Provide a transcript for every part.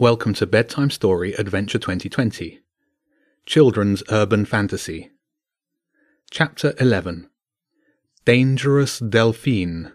Welcome to Bedtime Story Adventure 2020. Children's Urban Fantasy. Chapter 11 Dangerous Delphine.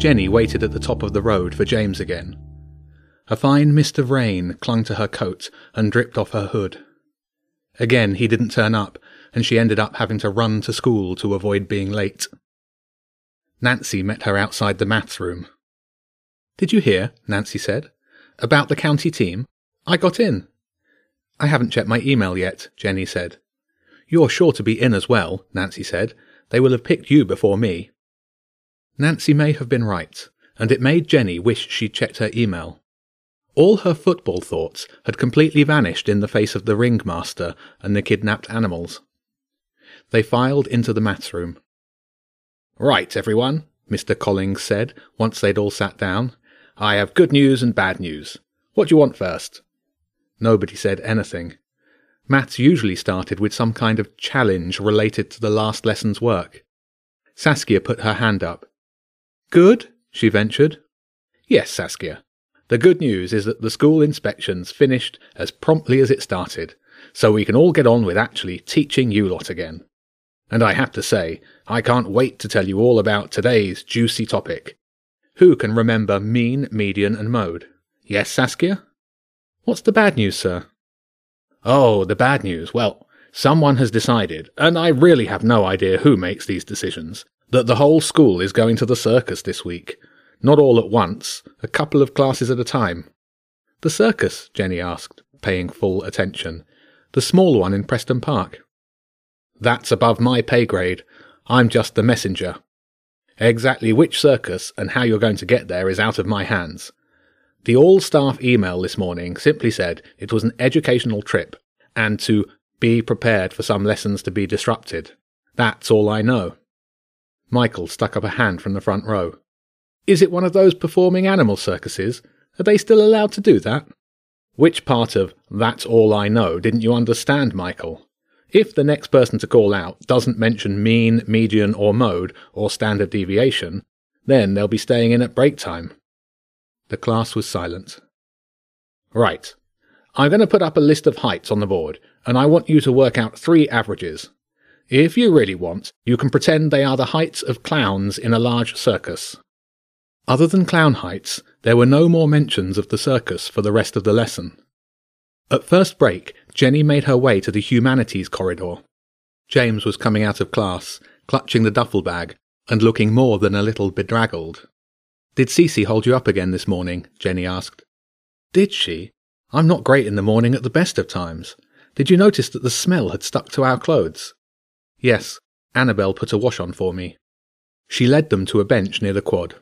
Jenny waited at the top of the road for James again. A fine mist of rain clung to her coat and dripped off her hood. Again, he didn't turn up, and she ended up having to run to school to avoid being late. Nancy met her outside the maths room. Did you hear, Nancy said, about the county team? I got in. I haven't checked my email yet, Jenny said. You're sure to be in as well, Nancy said. They will have picked you before me. Nancy may have been right, and it made Jenny wish she'd checked her email. All her football thoughts had completely vanished in the face of the ringmaster and the kidnapped animals. They filed into the maths room. Right, everyone, Mr. Collins said, once they'd all sat down. I have good news and bad news. What do you want first? Nobody said anything. Maths usually started with some kind of challenge related to the last lesson's work. Saskia put her hand up. Good? she ventured. Yes, Saskia. The good news is that the school inspection's finished as promptly as it started, so we can all get on with actually teaching you lot again. And I have to say, I can't wait to tell you all about today's juicy topic. Who can remember mean, median, and mode? Yes, Saskia? What's the bad news, sir? Oh, the bad news. Well, someone has decided, and I really have no idea who makes these decisions, that the whole school is going to the circus this week. Not all at once, a couple of classes at a time. The circus? Jenny asked, paying full attention. The small one in Preston Park. That's above my pay grade. I'm just the messenger. Exactly which circus and how you're going to get there is out of my hands. The all staff email this morning simply said it was an educational trip and to be prepared for some lessons to be disrupted. That's all I know. Michael stuck up a hand from the front row. Is it one of those performing animal circuses? Are they still allowed to do that? Which part of that's all I know didn't you understand, Michael? If the next person to call out doesn't mention mean, median, or mode, or standard deviation, then they'll be staying in at break time. The class was silent. Right. I'm going to put up a list of heights on the board, and I want you to work out three averages. If you really want, you can pretend they are the heights of clowns in a large circus. Other than clown heights, there were no more mentions of the circus for the rest of the lesson. At first break, Jenny made her way to the humanities corridor. James was coming out of class, clutching the duffel bag, and looking more than a little bedraggled. Did Cece hold you up again this morning? Jenny asked. Did she? I'm not great in the morning at the best of times. Did you notice that the smell had stuck to our clothes? Yes, Annabel put a wash on for me. She led them to a bench near the quad.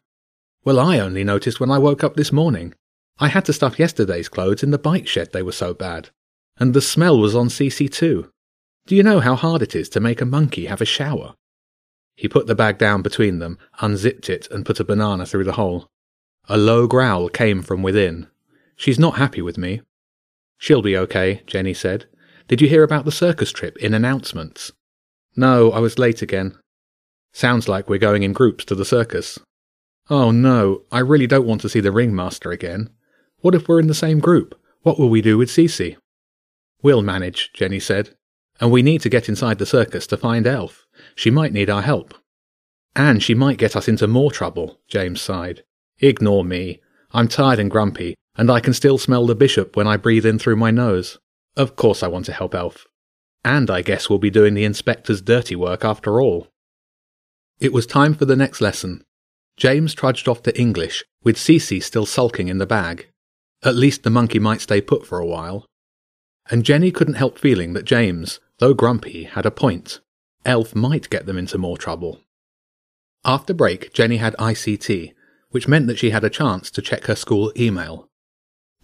Well, I only noticed when I woke up this morning. I had to stuff yesterday's clothes in the bike shed, they were so bad. And the smell was on Cece too. Do you know how hard it is to make a monkey have a shower? He put the bag down between them, unzipped it, and put a banana through the hole. A low growl came from within. She's not happy with me. She'll be okay, Jenny said. Did you hear about the circus trip in announcements? No, I was late again. Sounds like we're going in groups to the circus. Oh no, I really don't want to see the ringmaster again. What if we're in the same group? What will we do with Cece? We'll manage, Jenny said. And we need to get inside the circus to find Elf. She might need our help. And she might get us into more trouble, James sighed. Ignore me. I'm tired and grumpy, and I can still smell the bishop when I breathe in through my nose. Of course I want to help Elf. And I guess we'll be doing the inspector's dirty work after all. It was time for the next lesson. James trudged off to English, with Cece still sulking in the bag. At least the monkey might stay put for a while. And Jenny couldn't help feeling that James, though grumpy, had a point. Elf might get them into more trouble. After break, Jenny had ICT, which meant that she had a chance to check her school email.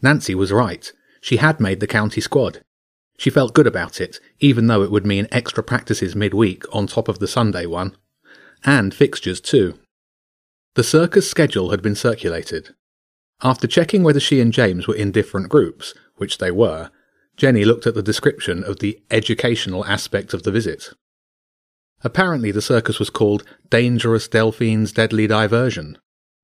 Nancy was right. She had made the county squad. She felt good about it, even though it would mean extra practices midweek on top of the Sunday one. And fixtures too. The circus schedule had been circulated. After checking whether she and James were in different groups, which they were, Jenny looked at the description of the educational aspect of the visit. Apparently the circus was called Dangerous Delphine's Deadly Diversion,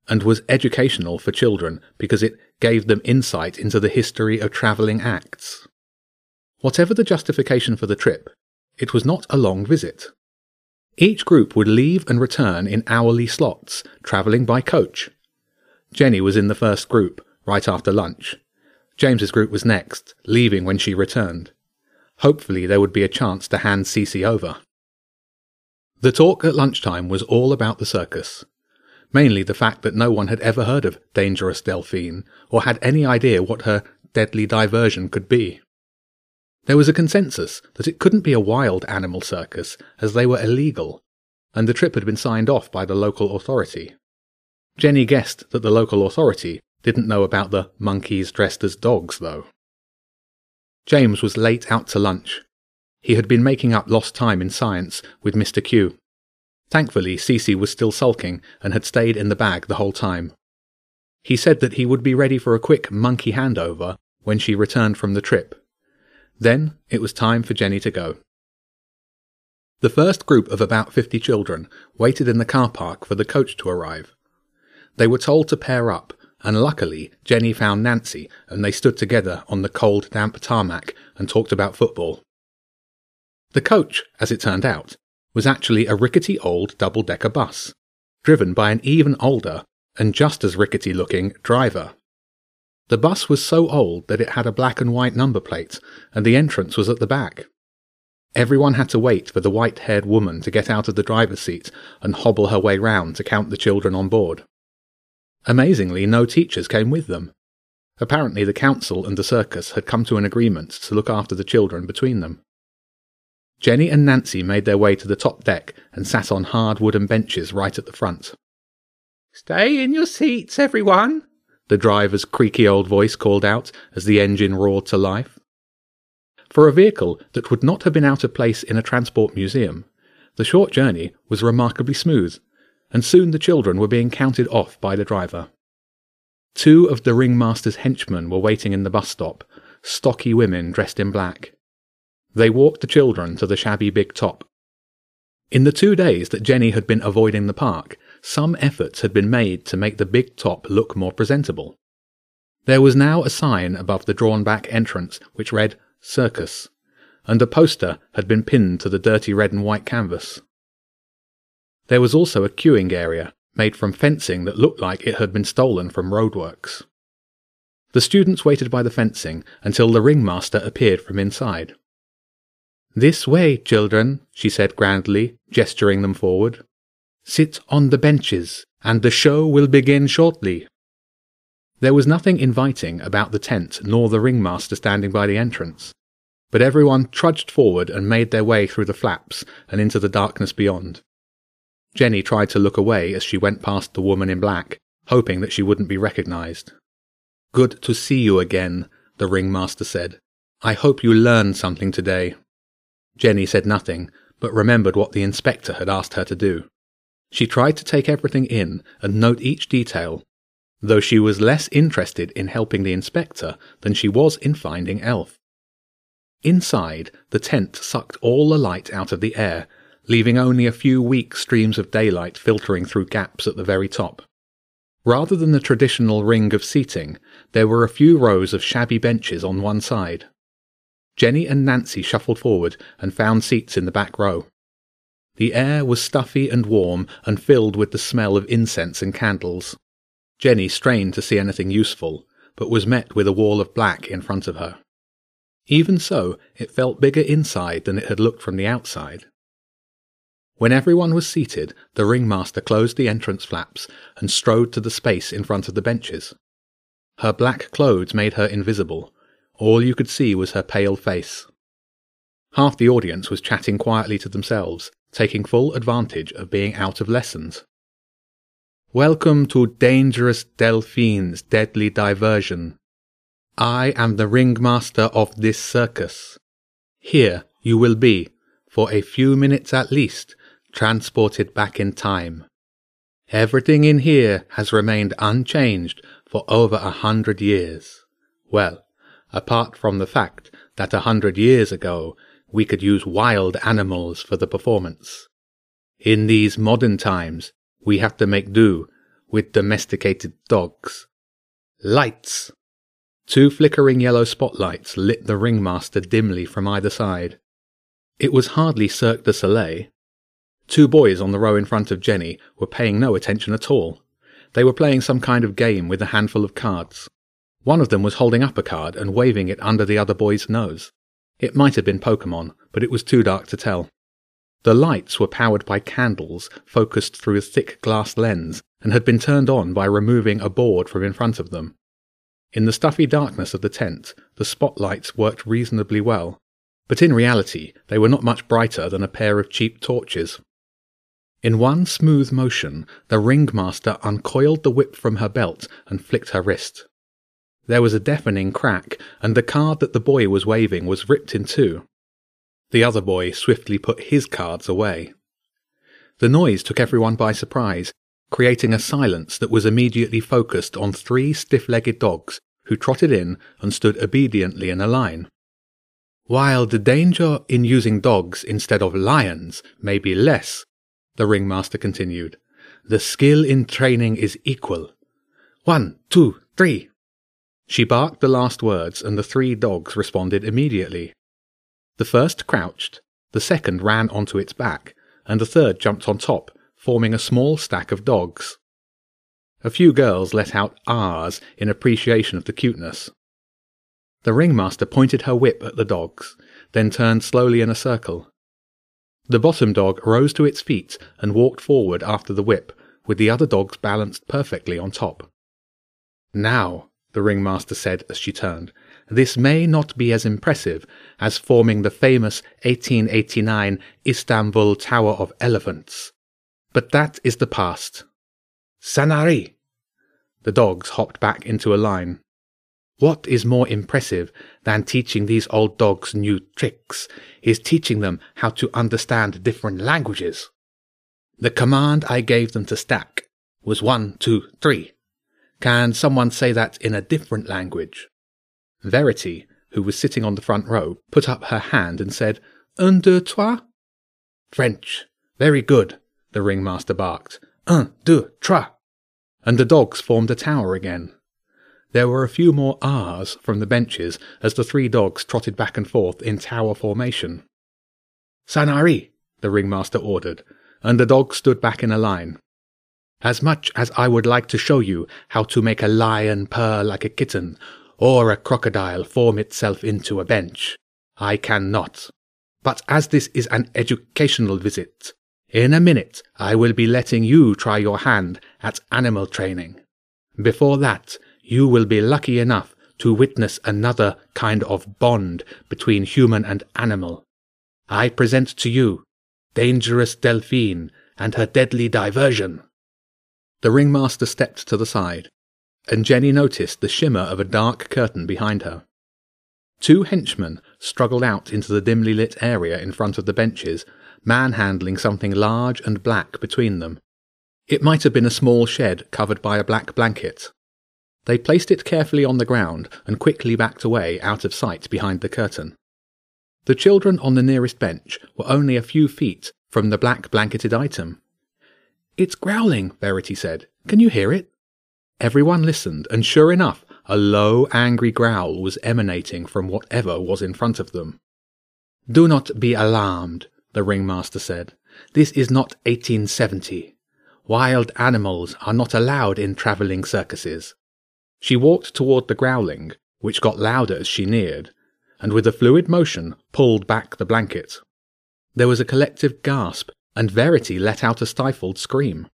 and was educational for children because it gave them insight into the history of travelling acts. Whatever the justification for the trip, it was not a long visit. Each group would leave and return in hourly slots, travelling by coach. Jenny was in the first group, right after lunch. James's group was next, leaving when she returned. Hopefully there would be a chance to hand Cece over. The talk at lunchtime was all about the circus. Mainly the fact that no one had ever heard of Dangerous Delphine, or had any idea what her deadly diversion could be. There was a consensus that it couldn't be a wild animal circus, as they were illegal, and the trip had been signed off by the local authority. Jenny guessed that the local authority didn't know about the monkeys dressed as dogs, though. James was late out to lunch. He had been making up lost time in science with Mr. Q. Thankfully, Cece was still sulking and had stayed in the bag the whole time. He said that he would be ready for a quick monkey handover when she returned from the trip. Then it was time for Jenny to go. The first group of about fifty children waited in the car park for the coach to arrive. They were told to pair up, and luckily Jenny found Nancy and they stood together on the cold, damp tarmac and talked about football. The coach, as it turned out, was actually a rickety old double decker bus, driven by an even older and just as rickety looking driver. The bus was so old that it had a black and white number plate, and the entrance was at the back. Everyone had to wait for the white haired woman to get out of the driver's seat and hobble her way round to count the children on board. Amazingly, no teachers came with them. Apparently, the council and the circus had come to an agreement to look after the children between them. Jenny and Nancy made their way to the top deck and sat on hard wooden benches right at the front. Stay in your seats, everyone, the driver's creaky old voice called out as the engine roared to life. For a vehicle that would not have been out of place in a transport museum, the short journey was remarkably smooth, and soon the children were being counted off by the driver. Two of the ringmaster's henchmen were waiting in the bus stop, stocky women dressed in black. They walked the children to the shabby big top. In the two days that Jenny had been avoiding the park, some efforts had been made to make the big top look more presentable. There was now a sign above the drawn back entrance which read Circus, and a poster had been pinned to the dirty red and white canvas. There was also a queuing area made from fencing that looked like it had been stolen from roadworks. The students waited by the fencing until the ringmaster appeared from inside. This way, children, she said grandly, gesturing them forward. Sit on the benches, and the show will begin shortly. There was nothing inviting about the tent nor the ringmaster standing by the entrance, but everyone trudged forward and made their way through the flaps and into the darkness beyond. Jenny tried to look away as she went past the woman in black, hoping that she wouldn't be recognized. Good to see you again, the ringmaster said. I hope you learned something today. Jenny said nothing, but remembered what the inspector had asked her to do. She tried to take everything in and note each detail, though she was less interested in helping the inspector than she was in finding Elf. Inside, the tent sucked all the light out of the air, leaving only a few weak streams of daylight filtering through gaps at the very top. Rather than the traditional ring of seating, there were a few rows of shabby benches on one side. Jenny and Nancy shuffled forward and found seats in the back row. The air was stuffy and warm and filled with the smell of incense and candles. Jenny strained to see anything useful, but was met with a wall of black in front of her. Even so, it felt bigger inside than it had looked from the outside. When everyone was seated, the ringmaster closed the entrance flaps and strode to the space in front of the benches. Her black clothes made her invisible. All you could see was her pale face. Half the audience was chatting quietly to themselves, taking full advantage of being out of lessons. Welcome to Dangerous Delphine's Deadly Diversion. I am the ringmaster of this circus. Here you will be, for a few minutes at least, transported back in time. Everything in here has remained unchanged for over a hundred years. Well, apart from the fact that a hundred years ago we could use wild animals for the performance. In these modern times, we have to make do with domesticated dogs. Lights! Two flickering yellow spotlights lit the ringmaster dimly from either side. It was hardly Cirque du Soleil. Two boys on the row in front of Jenny were paying no attention at all. They were playing some kind of game with a handful of cards. One of them was holding up a card and waving it under the other boy's nose. It might have been Pokemon, but it was too dark to tell. The lights were powered by candles focused through a thick glass lens and had been turned on by removing a board from in front of them. In the stuffy darkness of the tent, the spotlights worked reasonably well, but in reality they were not much brighter than a pair of cheap torches. In one smooth motion, the ringmaster uncoiled the whip from her belt and flicked her wrist. There was a deafening crack, and the card that the boy was waving was ripped in two. The other boy swiftly put his cards away. The noise took everyone by surprise, creating a silence that was immediately focused on three stiff legged dogs who trotted in and stood obediently in a line. While the danger in using dogs instead of lions may be less, the ringmaster continued, the skill in training is equal. One, two, three. She barked the last words, and the three dogs responded immediately. The first crouched, the second ran onto its back, and the third jumped on top, forming a small stack of dogs. A few girls let out ahs in appreciation of the cuteness. The ringmaster pointed her whip at the dogs, then turned slowly in a circle. The bottom dog rose to its feet and walked forward after the whip, with the other dogs balanced perfectly on top. Now, the ringmaster said as she turned. This may not be as impressive as forming the famous 1889 Istanbul Tower of Elephants. But that is the past. Sanari! The dogs hopped back into a line. What is more impressive than teaching these old dogs new tricks is teaching them how to understand different languages. The command I gave them to stack was one, two, three. Can someone say that in a different language? Verity, who was sitting on the front row, put up her hand and said, Un, deux, trois? French. Very good, the ringmaster barked. Un, deux, trois. And the dogs formed a tower again. There were a few more ahs from the benches as the three dogs trotted back and forth in tower formation. Sanari, the ringmaster ordered, and the dogs stood back in a line. As much as I would like to show you how to make a lion purr like a kitten, or a crocodile form itself into a bench, I cannot. But as this is an educational visit, in a minute I will be letting you try your hand at animal training. Before that, you will be lucky enough to witness another kind of bond between human and animal. I present to you Dangerous Delphine and her deadly diversion. The ringmaster stepped to the side, and Jenny noticed the shimmer of a dark curtain behind her. Two henchmen struggled out into the dimly lit area in front of the benches, manhandling something large and black between them. It might have been a small shed covered by a black blanket. They placed it carefully on the ground and quickly backed away out of sight behind the curtain. The children on the nearest bench were only a few feet from the black blanketed item. It's growling, Verity said. Can you hear it? Everyone listened, and sure enough, a low, angry growl was emanating from whatever was in front of them. Do not be alarmed, the ringmaster said. This is not 1870. Wild animals are not allowed in travelling circuses. She walked toward the growling, which got louder as she neared, and with a fluid motion pulled back the blanket. There was a collective gasp and Verity let out a stifled scream.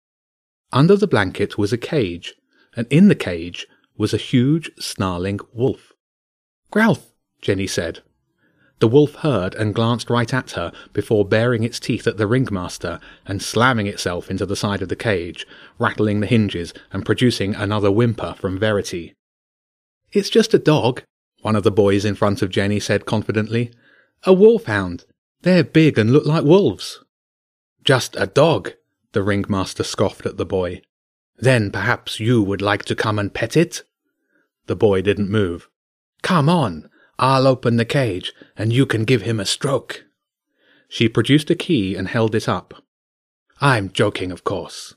Under the blanket was a cage, and in the cage was a huge, snarling wolf. Growlth, Jenny said. The wolf heard and glanced right at her before baring its teeth at the ringmaster and slamming itself into the side of the cage, rattling the hinges and producing another whimper from Verity. It's just a dog, one of the boys in front of Jenny said confidently. A wolfhound. They're big and look like wolves. Just a dog, the ringmaster scoffed at the boy. Then perhaps you would like to come and pet it? The boy didn't move. Come on, I'll open the cage, and you can give him a stroke. She produced a key and held it up. I'm joking, of course.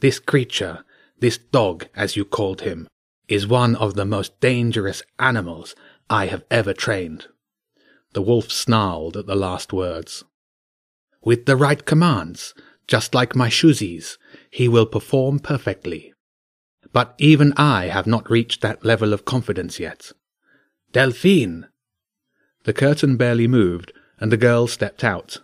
This creature, This dog, as you called him, is one of the most dangerous animals I have ever trained. The wolf snarled at the last words. With the right commands, just like my Shih Tzus, he will perform perfectly. But even I have not reached that level of confidence yet. Delphine! The curtain barely moved, and the girl stepped out.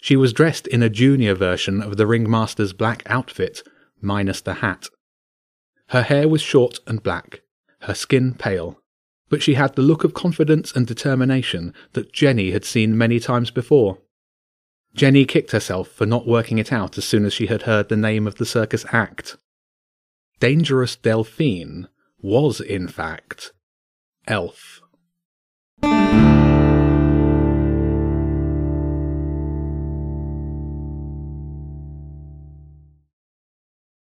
She was dressed in a junior version of the ringmaster's black outfit, minus the hat. Her hair was short and black, her skin pale, but she had the look of confidence and determination that Jenny had seen many times before. Jenny kicked herself for not working it out as soon as she had heard the name of the circus act. Dangerous Delphine was, in fact, Elf.